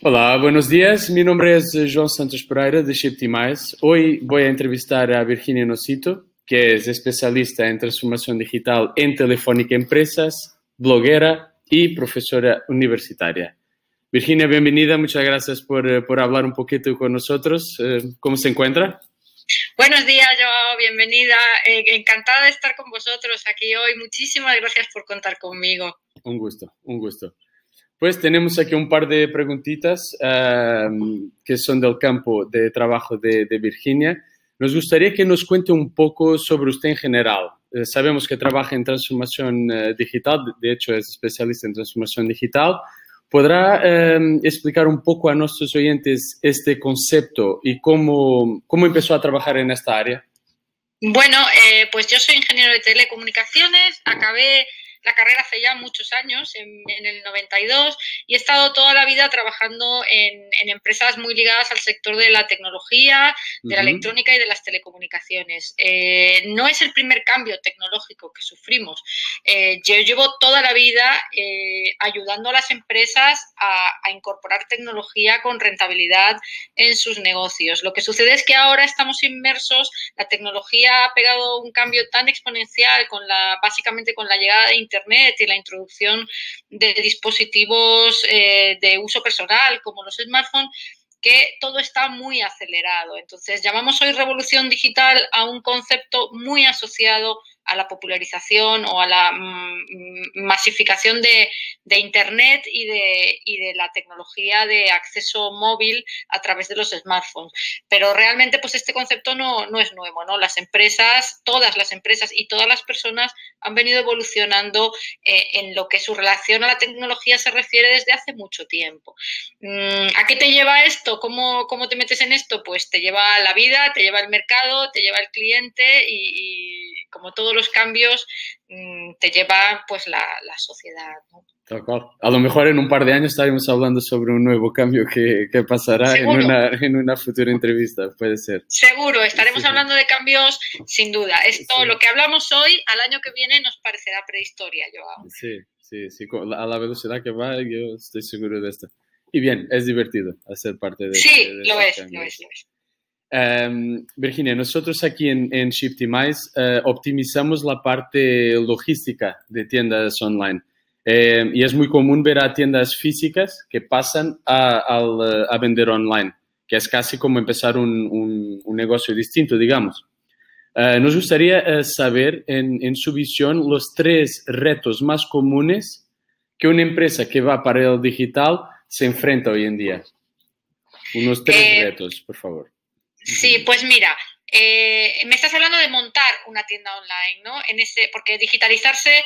Hola, buenos días. Mi nombre es eh, João Santos Pereira de Shiptimize. Hoy voy a entrevistar a Virginia Nocito, que es especialista en transformación digital en Telefónica Empresas, bloguera y profesora universitaria. Virginia, bienvenida. Muchas gracias por, eh, por hablar un poquito con nosotros. Eh, ¿Cómo se encuentra? Buenos días, Joao, bienvenida. encantada de estar con vosotros aquí hoy. Muchísimas gracias por contar conmigo. Un gusto, un gusto. Pues tenemos aquí un par de preguntitas um, que son del campo de trabajo de, Virginia. Nos gustaría que nos cuente un poco sobre usted en general. Eh, sabemos que trabaja en transformación uh, digital, de hecho es especialista en transformación digital. ¿Podrá um, explicar un poco a nuestros oyentes este concepto y cómo, cómo empezó a trabajar en esta área? Bueno, eh, pues yo soy ingeniero de telecomunicaciones, acabé la carrera hace ya muchos años, en, el 92, y he estado toda la vida trabajando en, empresas muy ligadas al sector de la tecnología, de la electrónica y de las telecomunicaciones. Eh, no es el primer cambio tecnológico que sufrimos. Eh, yo llevo toda la vida eh, ayudando a las empresas a, incorporar tecnología con rentabilidad en sus negocios. Lo que sucede es que ahora estamos inmersos, la tecnología ha pegado un cambio tan exponencial con la, básicamente con la llegada de Internet y la introducción de dispositivos eh, de uso personal como los smartphones, que todo está muy acelerado. Entonces, llamamos hoy revolución digital a un concepto muy asociado a la popularización o a la mm, masificación de, Internet y de, de, la tecnología de acceso móvil a través de los smartphones. Pero realmente, pues este concepto no, no es nuevo, ¿no? Las empresas, todas las empresas y todas las personas han venido evolucionando eh, en lo que su relación a la tecnología se refiere desde hace mucho tiempo. Mm, ¿A qué te lleva esto? ¿Cómo, cómo te metes en esto? Pues te lleva la vida, te lleva el mercado, te lleva el cliente y, como todos los cambios te lleva pues la, sociedad. A lo mejor en un par de años estaremos hablando sobre un nuevo cambio que, pasará en una, en una, futura entrevista, puede ser. Seguro, estaremos hablando de cambios sin duda. Esto, lo que hablamos hoy, al año que viene nos parecerá prehistoria, Joao. Sí, sí, sí, a la velocidad que va, yo estoy seguro de esto. Y bien, es divertido hacer parte de Sí, lo, es, lo es, lo es. Um, Virginia, nosotros aquí en, en Shiptimize uh, optimizamos la parte logística de tiendas online. Eh, y es muy común ver a tiendas físicas que pasan a, a, a vender online, que es casi como empezar un, un, un negocio distinto, digamos. Uh, nos gustaría uh, saber, en, en, su visión, los tres retos más comunes que una empresa que va para el digital se enfrenta hoy en día. Unos tres eh, retos, por favor. Sí, pues mira, eh, me estás hablando de montar una tienda online, ¿no? En ese, porque digitalizarse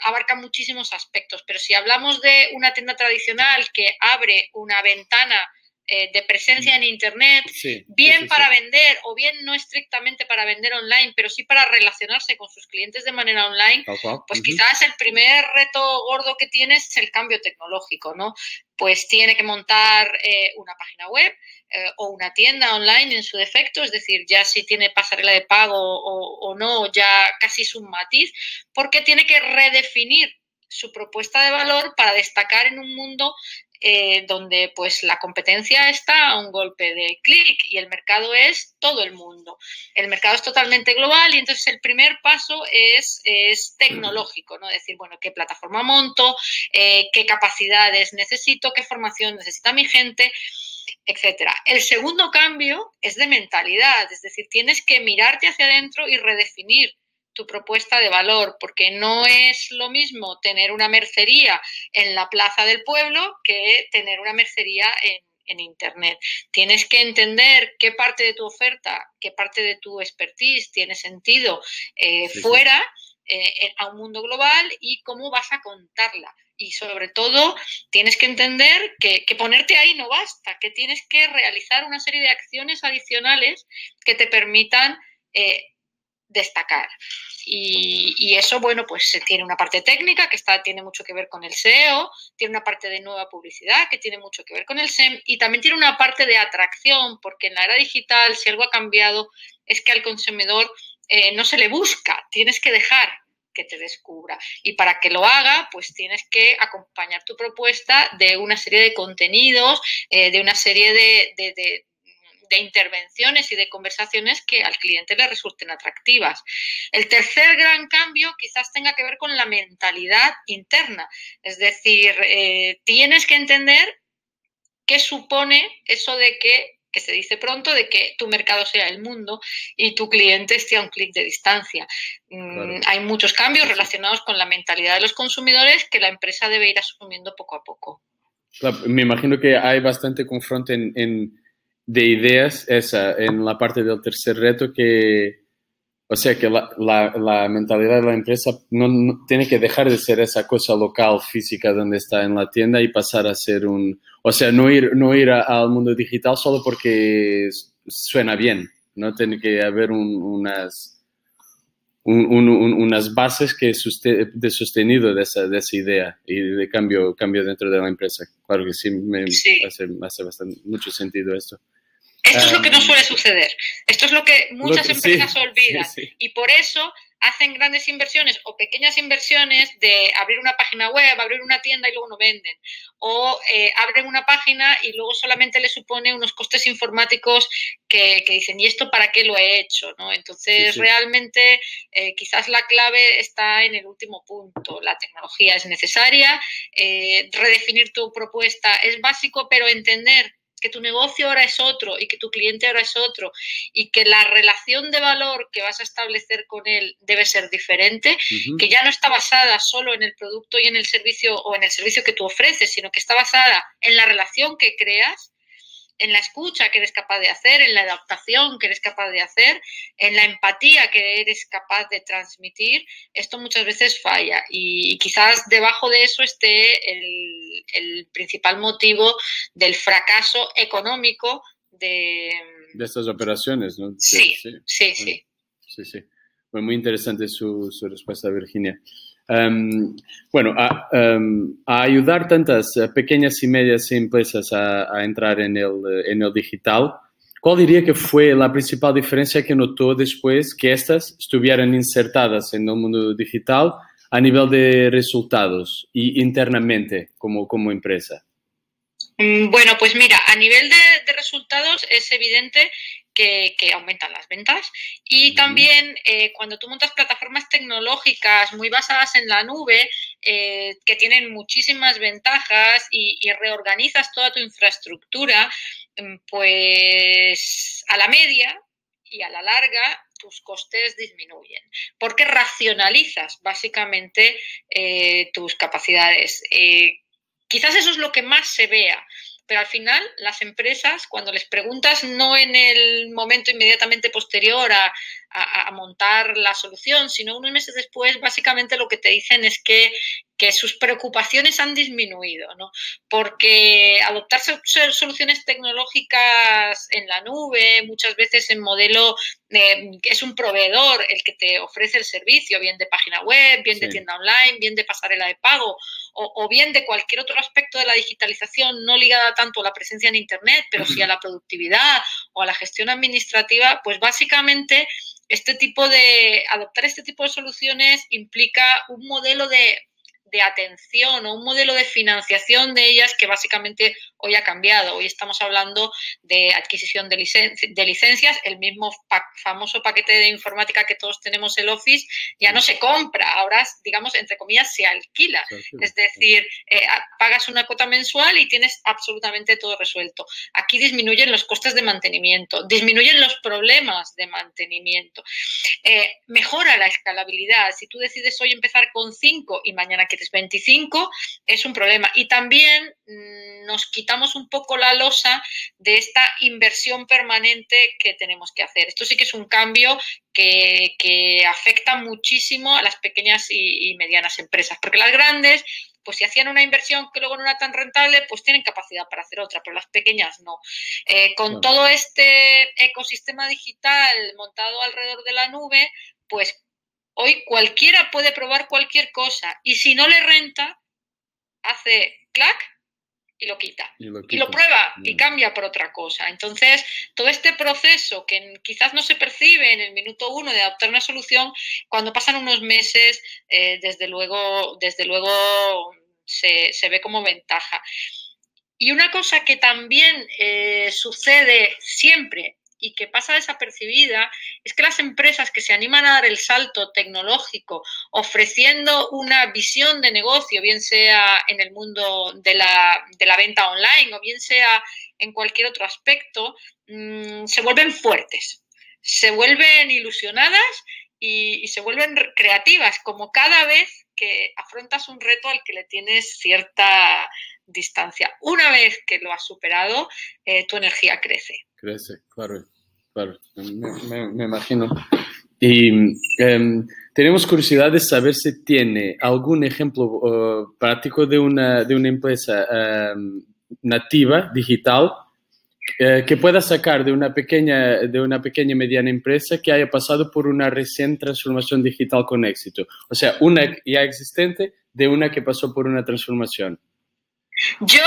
abarca muchísimos aspectos, pero si hablamos de una tienda tradicional que abre una ventana eh, de presencia en Internet, bien para vender o bien no estrictamente para vender online, pero sí para relacionarse con sus clientes de manera online, pues quizás el primer reto gordo que tienes es el cambio tecnológico, ¿no? Pues tiene que montar eh, una página web eh, o una tienda online en su defecto, es decir, ya si tiene pasarela de pago o, o no, ya casi es un matiz, porque tiene que redefinir su propuesta de valor para destacar en un mundo eh, donde pues la competencia está a un golpe de clic y el mercado es todo el mundo. El mercado es totalmente global y entonces el primer paso es, es tecnológico, ¿no? Decir, bueno, qué plataforma monto, eh, qué capacidades necesito, qué formación necesita mi gente etcétera. El segundo cambio es de mentalidad, es decir, tienes que mirarte hacia adentro y redefinir tu propuesta de valor, porque no es lo mismo tener una mercería en la plaza del pueblo que tener una mercería en, Internet. Tienes que entender qué parte de tu oferta, qué parte de tu expertise tiene sentido eh, fuera. Eh, a un mundo global y cómo vas a contarla. Y sobre todo, tienes que entender que, ponerte ahí no basta, que tienes que realizar una serie de acciones adicionales que te permitan eh, destacar. Y, eso, bueno, pues tiene una parte técnica que está, tiene mucho que ver con el SEO, tiene una parte de nueva publicidad que tiene mucho que ver con el SEM y también tiene una parte de atracción, porque en la era digital, si algo ha cambiado, es que al consumidor eh, no se le busca, tienes que dejar que te descubra. Y para que lo haga, pues tienes que acompañar tu propuesta de una serie de contenidos, eh, de una serie de, intervenciones y de conversaciones que al cliente le resulten atractivas. El tercer gran cambio quizás tenga que ver con la mentalidad interna. Es decir, eh, tienes que entender qué supone eso de que que se dice pronto, de que tu mercado sea el mundo y tu cliente esté a un clic de distancia. Mm, hay muchos cambios relacionados con la mentalidad de los consumidores que la empresa debe ir asumiendo poco a poco. me imagino que hay bastante confronto en, de ideas esa, en la parte del tercer reto que, o sea, que la, la, mentalidad de la empresa no, tiene que dejar de ser esa cosa local, física, donde está en la tienda y pasar a ser un... O sea, no ir, no ir al mundo digital solo porque suena bien, ¿no? Tiene que haber unas, unas bases que de sostenido de esa, de esa idea y de cambio, cambio dentro de la empresa. Claro que sí, me Hace, hace bastante, mucho sentido esto. Esto es lo que no suele suceder. Esto es lo que muchas empresas olvidan. Y por eso hacen grandes inversiones o pequeñas inversiones de abrir una página web, abrir una tienda y luego no venden. O eh, abren una página y luego solamente le supone unos costes informáticos que, dicen, ¿y esto para qué lo he hecho? ¿no? Entonces, realmente eh, quizás la clave está en el último punto. La tecnología es necesaria, eh, redefinir tu propuesta es básico, pero entender que tu negocio ahora es otro y que tu cliente ahora es otro y que la relación de valor que vas a establecer con él debe ser diferente, que ya no está basada solo en el producto y en el servicio o en el servicio que tú ofreces, sino que está basada en la relación que creas en la escucha que eres capaz de hacer, en la adaptación que eres capaz de hacer, en la empatía que eres capaz de transmitir, esto muchas veces falla y, quizás debajo de eso esté el, principal motivo del fracaso económico de... De estas operaciones, ¿no? Sí, sí, sí. Sí, sí. muy interesante su, su respuesta, Virginia. Em, bueno, em, a, ayudar tantas eh, pequeñas y medias empresas a, entrar en el, eh, en el digital, ¿cuál diría que fue la principal diferencia que notó después que estas estuvieran insertadas en el mundo digital a nivel de resultados y internamente como, empresa? Mm, bueno, pues mira, a nivel de, resultados es evidente que, aumentan las ventas y también eh, cuando tú montas plataformas tecnológicas muy basadas en la nube, eh, que tienen muchísimas ventajas y, reorganizas toda tu infraestructura, mm, pues a la media y a la larga tus costes disminuyen, porque racionalizas básicamente eh, tus capacidades. Quizás eso es lo que más se vea, pero al final las empresas, cuando les preguntas no en el momento inmediatamente posterior a, montar la solución, sino unos meses después, básicamente lo que te dicen es que, sus preocupaciones han disminuido, ¿no? Porque adoptar soluciones tecnológicas en la nube, muchas veces en modelo, es un proveedor el que te ofrece el servicio, bien de página web, bien de tienda online, bien de pasarela de pago, o, bien de cualquier otro aspecto de la digitalización no ligada tanto a la presencia en Internet, pero sí a la productividad o a la gestión administrativa, pues básicamente este tipo de adoptar este tipo de soluciones implica un modelo de de atención o un modelo de financiación de ellas que básicamente hoy ha cambiado. Hoy estamos hablando de adquisición de, de licencias, el mismo famoso paquete de informática que todos tenemos, el Office, ya no se compra, ahora, digamos, entre comillas, se alquila. Es decir, eh, pagas una cuota mensual y tienes absolutamente todo resuelto. Aquí disminuyen los costes de mantenimiento, disminuyen los problemas de mantenimiento, eh, mejora la escalabilidad. Si tú decides hoy empezar con 5 y mañana quieres 25, es un problema. Y también mm, nos quitamos un poco la losa de esta inversión permanente que tenemos que hacer. Esto sí que es un cambio que, afecta muchísimo a las pequeñas y, medianas empresas, porque las grandes pues si hacían una inversión que luego no era tan rentable, pues tienen capacidad para hacer otra, pero las pequeñas no. Eh, con todo este ecosistema digital montado alrededor de la nube, pues Hoy cualquiera puede probar cualquier cosa y si no le renta, hace clac y lo quita. Y lo, prueba y mm. cambia por otra cosa. Entonces, todo este proceso que quizás no se percibe en el minuto uno de adoptar una solución, cuando pasan unos meses, eh, desde luego, desde luego se, ve como ventaja. Y una cosa que también eh, sucede siempre y que pasa desapercibida es que las empresas que se animan a dar el salto tecnológico ofreciendo una visión de negocio, bien sea en el mundo de la, venta online o bien sea en cualquier otro aspecto, mm, se vuelven fuertes, se vuelven ilusionadas y, se vuelven creativas, como cada vez que afrontas un reto al que le tienes cierta distancia. Una vez que lo has superado, eh, tu energía crece. Crece, claro. Claro, me, imagino. Y em, tenemos curiosidad de saber si tiene algún ejemplo práctico de una, de una empresa em, nativa, digital, eh, que pueda sacar de una, pequeña, de una pequeña mediana empresa que haya pasado por una reciente transformación digital con éxito. O sea, una ya existente de una que pasó por una transformación. Yo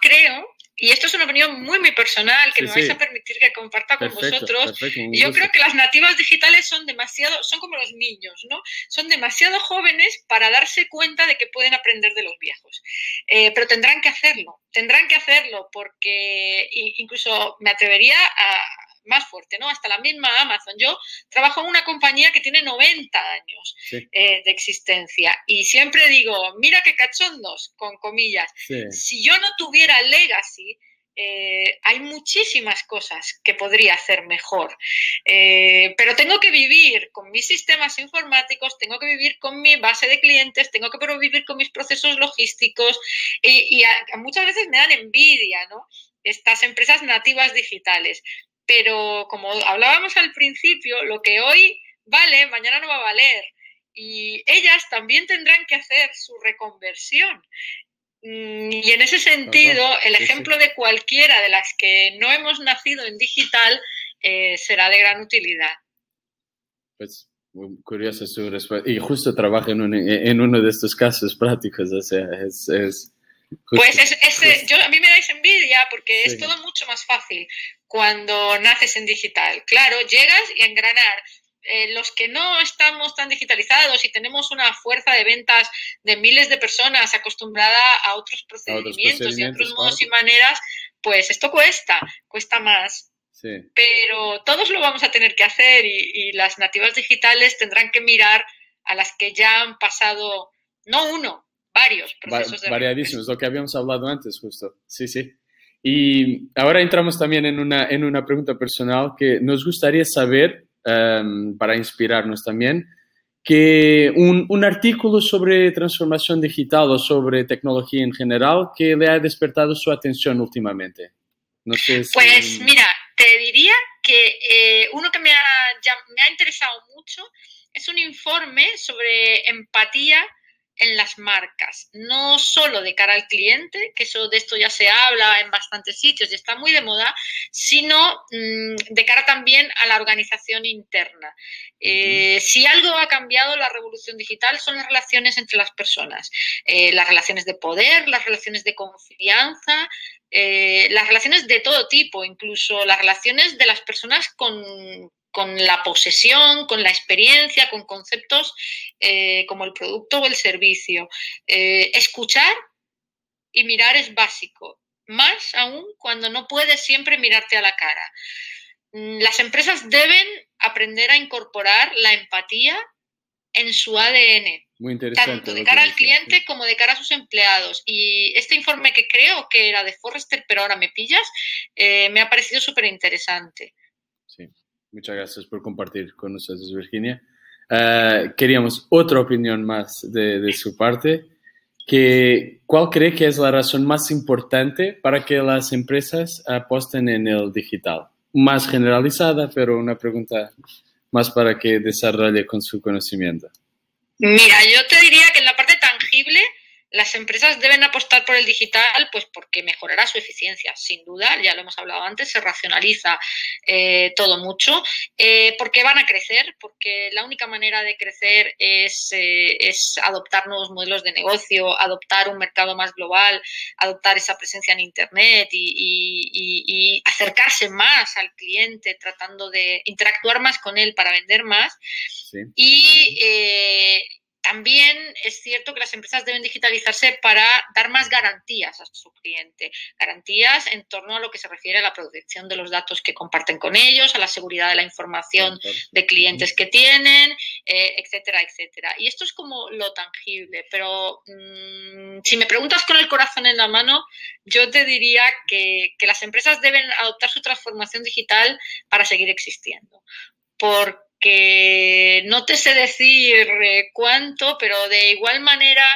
creo y esto es una opinión muy, muy personal que me vais a permitir que comparta con vosotros. Yo creo que las nativas digitales son demasiado, son como los niños, ¿no? Son demasiado jóvenes para darse cuenta de que pueden aprender de los viejos. Eh, pero tendrán que hacerlo, tendrán que hacerlo porque incluso me atrevería a, más fuerte, ¿no? Hasta la misma Amazon. Yo trabajo en una compañía que tiene 90 años eh, de existencia y siempre digo, mira qué cachondos, con comillas. Si yo no tuviera legacy, eh, hay muchísimas cosas que podría hacer mejor, eh, pero tengo que vivir con mis sistemas informáticos, tengo que vivir con mi base de clientes, tengo que vivir con mis procesos logísticos y, muchas veces me dan envidia, ¿no? Estas empresas nativas digitales pero como hablábamos al principio, lo que hoy vale, mañana no va a valer. Y ellas también tendrán que hacer su reconversión. Mm, y en ese sentido, el ejemplo de cualquiera de las que no hemos nacido en digital eh, será de gran utilidad. Pues muy curiosa su respuesta. Y justo trabaja en, uno de estos casos prácticos, o sea, es pues es, yo, a mí me dais envidia porque es todo mucho más fácil cuando naces en digital. Claro, llegas y engranar. Eh, los que no estamos tan digitalizados y tenemos una fuerza de ventas de miles de personas acostumbrada a otros procedimientos, y otros modos y maneras, pues esto cuesta, cuesta más. Pero todos lo vamos a tener que hacer y las nativas digitales tendrán que mirar a las que ya han pasado, no uno, varios procesos de Variadísimos, lo que habíamos hablado antes justo. Sí, sí. Y ahora entramos también en una, en una pregunta personal que nos gustaría saber, em, para inspirarnos también, que un, un, artículo sobre transformación digital o sobre tecnología en general que le ha despertado su atención últimamente. No sé Pues mira, te diría que eh, uno que me ha, me ha interesado mucho es un informe sobre empatía en las marcas, no solo de cara al cliente, que eso de esto ya se habla en bastantes sitios y está muy de moda, sino mm, de cara también a la organización interna. Eh, si algo ha cambiado la revolución digital son las relaciones entre las personas, eh, las relaciones de poder, las relaciones de confianza, eh, las relaciones de todo tipo, incluso las relaciones de las personas con, con la posesión, con la experiencia, con conceptos eh, como el producto o el servicio. Eh, escuchar y mirar es básico, más aún cuando no puedes siempre mirarte a la cara. Mm, las empresas deben aprender a incorporar la empatía en su ADN. Muy interesante. Tanto de cara al cliente como de cara a sus empleados. Y este informe que creo que era de Forrester, pero ahora me pillas, eh, me ha parecido súper interesante. Muchas gracias por compartir con nosotros, Virginia. Eh, queríamos otra opinión más de, su parte. Que, ¿Cuál cree que es la razón más importante para que las empresas aposten en el digital? Más generalizada, pero una pregunta más para que desarrolle con su conocimiento. Mira, yo te diría que en la parte tangible las empresas deben apostar por el digital, pues porque mejorará su eficiencia, sin duda, ya lo hemos hablado antes, se racionaliza eh, todo mucho, eh, porque van a crecer, porque la única manera de crecer es, eh, es, adoptar nuevos modelos de negocio, adoptar un mercado más global, adoptar esa presencia en Internet y, acercarse más al cliente, tratando de interactuar más con él para vender más. Y también es cierto que las empresas deben digitalizarse para dar más garantías a su cliente, garantías en torno a lo que se refiere a la protección de los datos que comparten con ellos, a la seguridad de la información de clientes que tienen, eh, etcétera, etcétera. Y esto es como lo tangible, pero mm, si me preguntas con el corazón en la mano, yo te diría que, que las empresas deben adoptar su transformación digital para seguir existiendo. Porque que no te sé decir eh, cuánto, pero de igual manera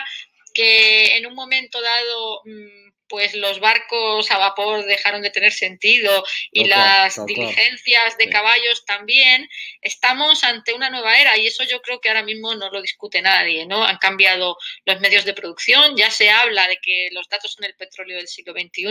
que en un momento dado mm, pues los barcos a vapor dejaron de tener sentido y las diligencias de caballos también, estamos ante una nueva era y eso yo creo que ahora mismo no lo discute nadie, ¿no? Han cambiado los medios de producción, ya se habla de que los datos son el petróleo del siglo XXI,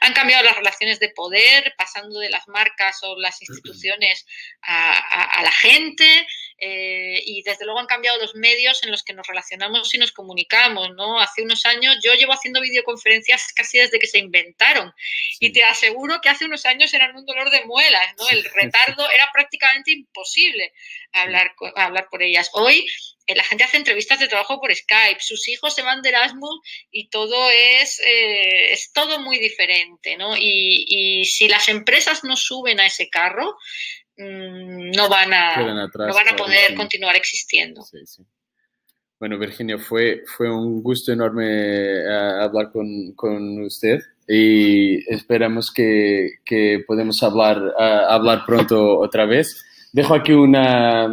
han cambiado las relaciones de poder, pasando de las marcas o las instituciones a, la gente eh, y desde luego han cambiado los medios en los que nos relacionamos y nos comunicamos, ¿no? Hace unos años yo llevo haciendo videoconferencias casi desde que se inventaron. Y te aseguro que hace unos años eran un dolor de muelas, ¿no? El retardo era prácticamente imposible hablar, hablar por ellas. Hoy eh, la gente hace entrevistas de trabajo por Skype, sus hijos se van de Erasmus y todo es, eh, es todo muy diferente, ¿no? Y, si las empresas no suben a ese carro, no van a, no van a poder continuar existiendo. Sí, sí. Bueno, Virginia, fue, fue un gusto enorme eh, hablar con, con, usted y esperamos que, que podamos hablar, hablar pronto otra vez. Dejo aquí una,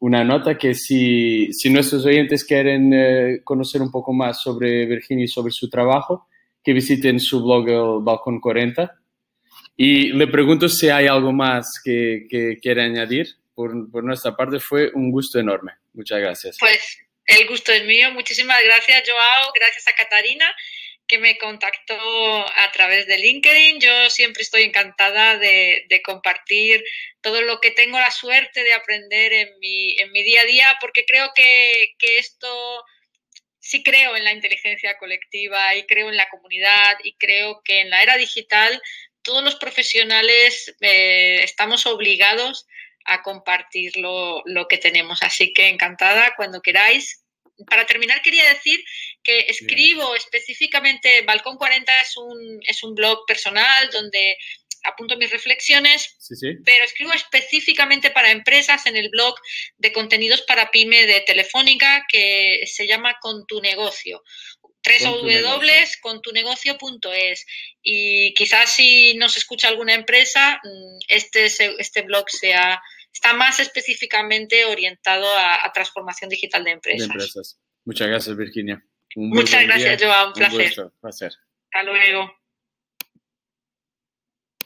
una nota que si, si, nuestros oyentes quieren eh, conocer un poco más sobre Virginia y sobre su trabajo, que visiten su blog El Balcón 40. Y le pregunto si hay algo más que, que quiere añadir. Por, por nuestra parte fue un gusto enorme. Muchas gracias. Pues el gusto es mío. Muchísimas gracias, Joao. Gracias a Catarina que me contactó a través de LinkedIn. Yo siempre estoy encantada de, compartir todo lo que tengo la suerte de aprender en mi, en mi día a día, porque creo que, esto sí creo en la inteligencia colectiva y creo en la comunidad y creo que en la era digital todos los profesionales eh, estamos obligados a compartir lo, que tenemos. Así que encantada cuando queráis. Para terminar, quería decir que escribo específicamente, Balcón 40 es un, es un blog personal donde apunto mis reflexiones, pero escribo específicamente para empresas en el blog de contenidos para pyme de Telefónica que se llama Con tu negocio www.contunegocio.es y quizás si nos escucha alguna empresa, mm, este, este blog sea está más específicamente orientado a, transformación digital de empresas. Muchas gracias, Virginia. Muchas gracias, Joao. Un placer. placer. Hasta luego.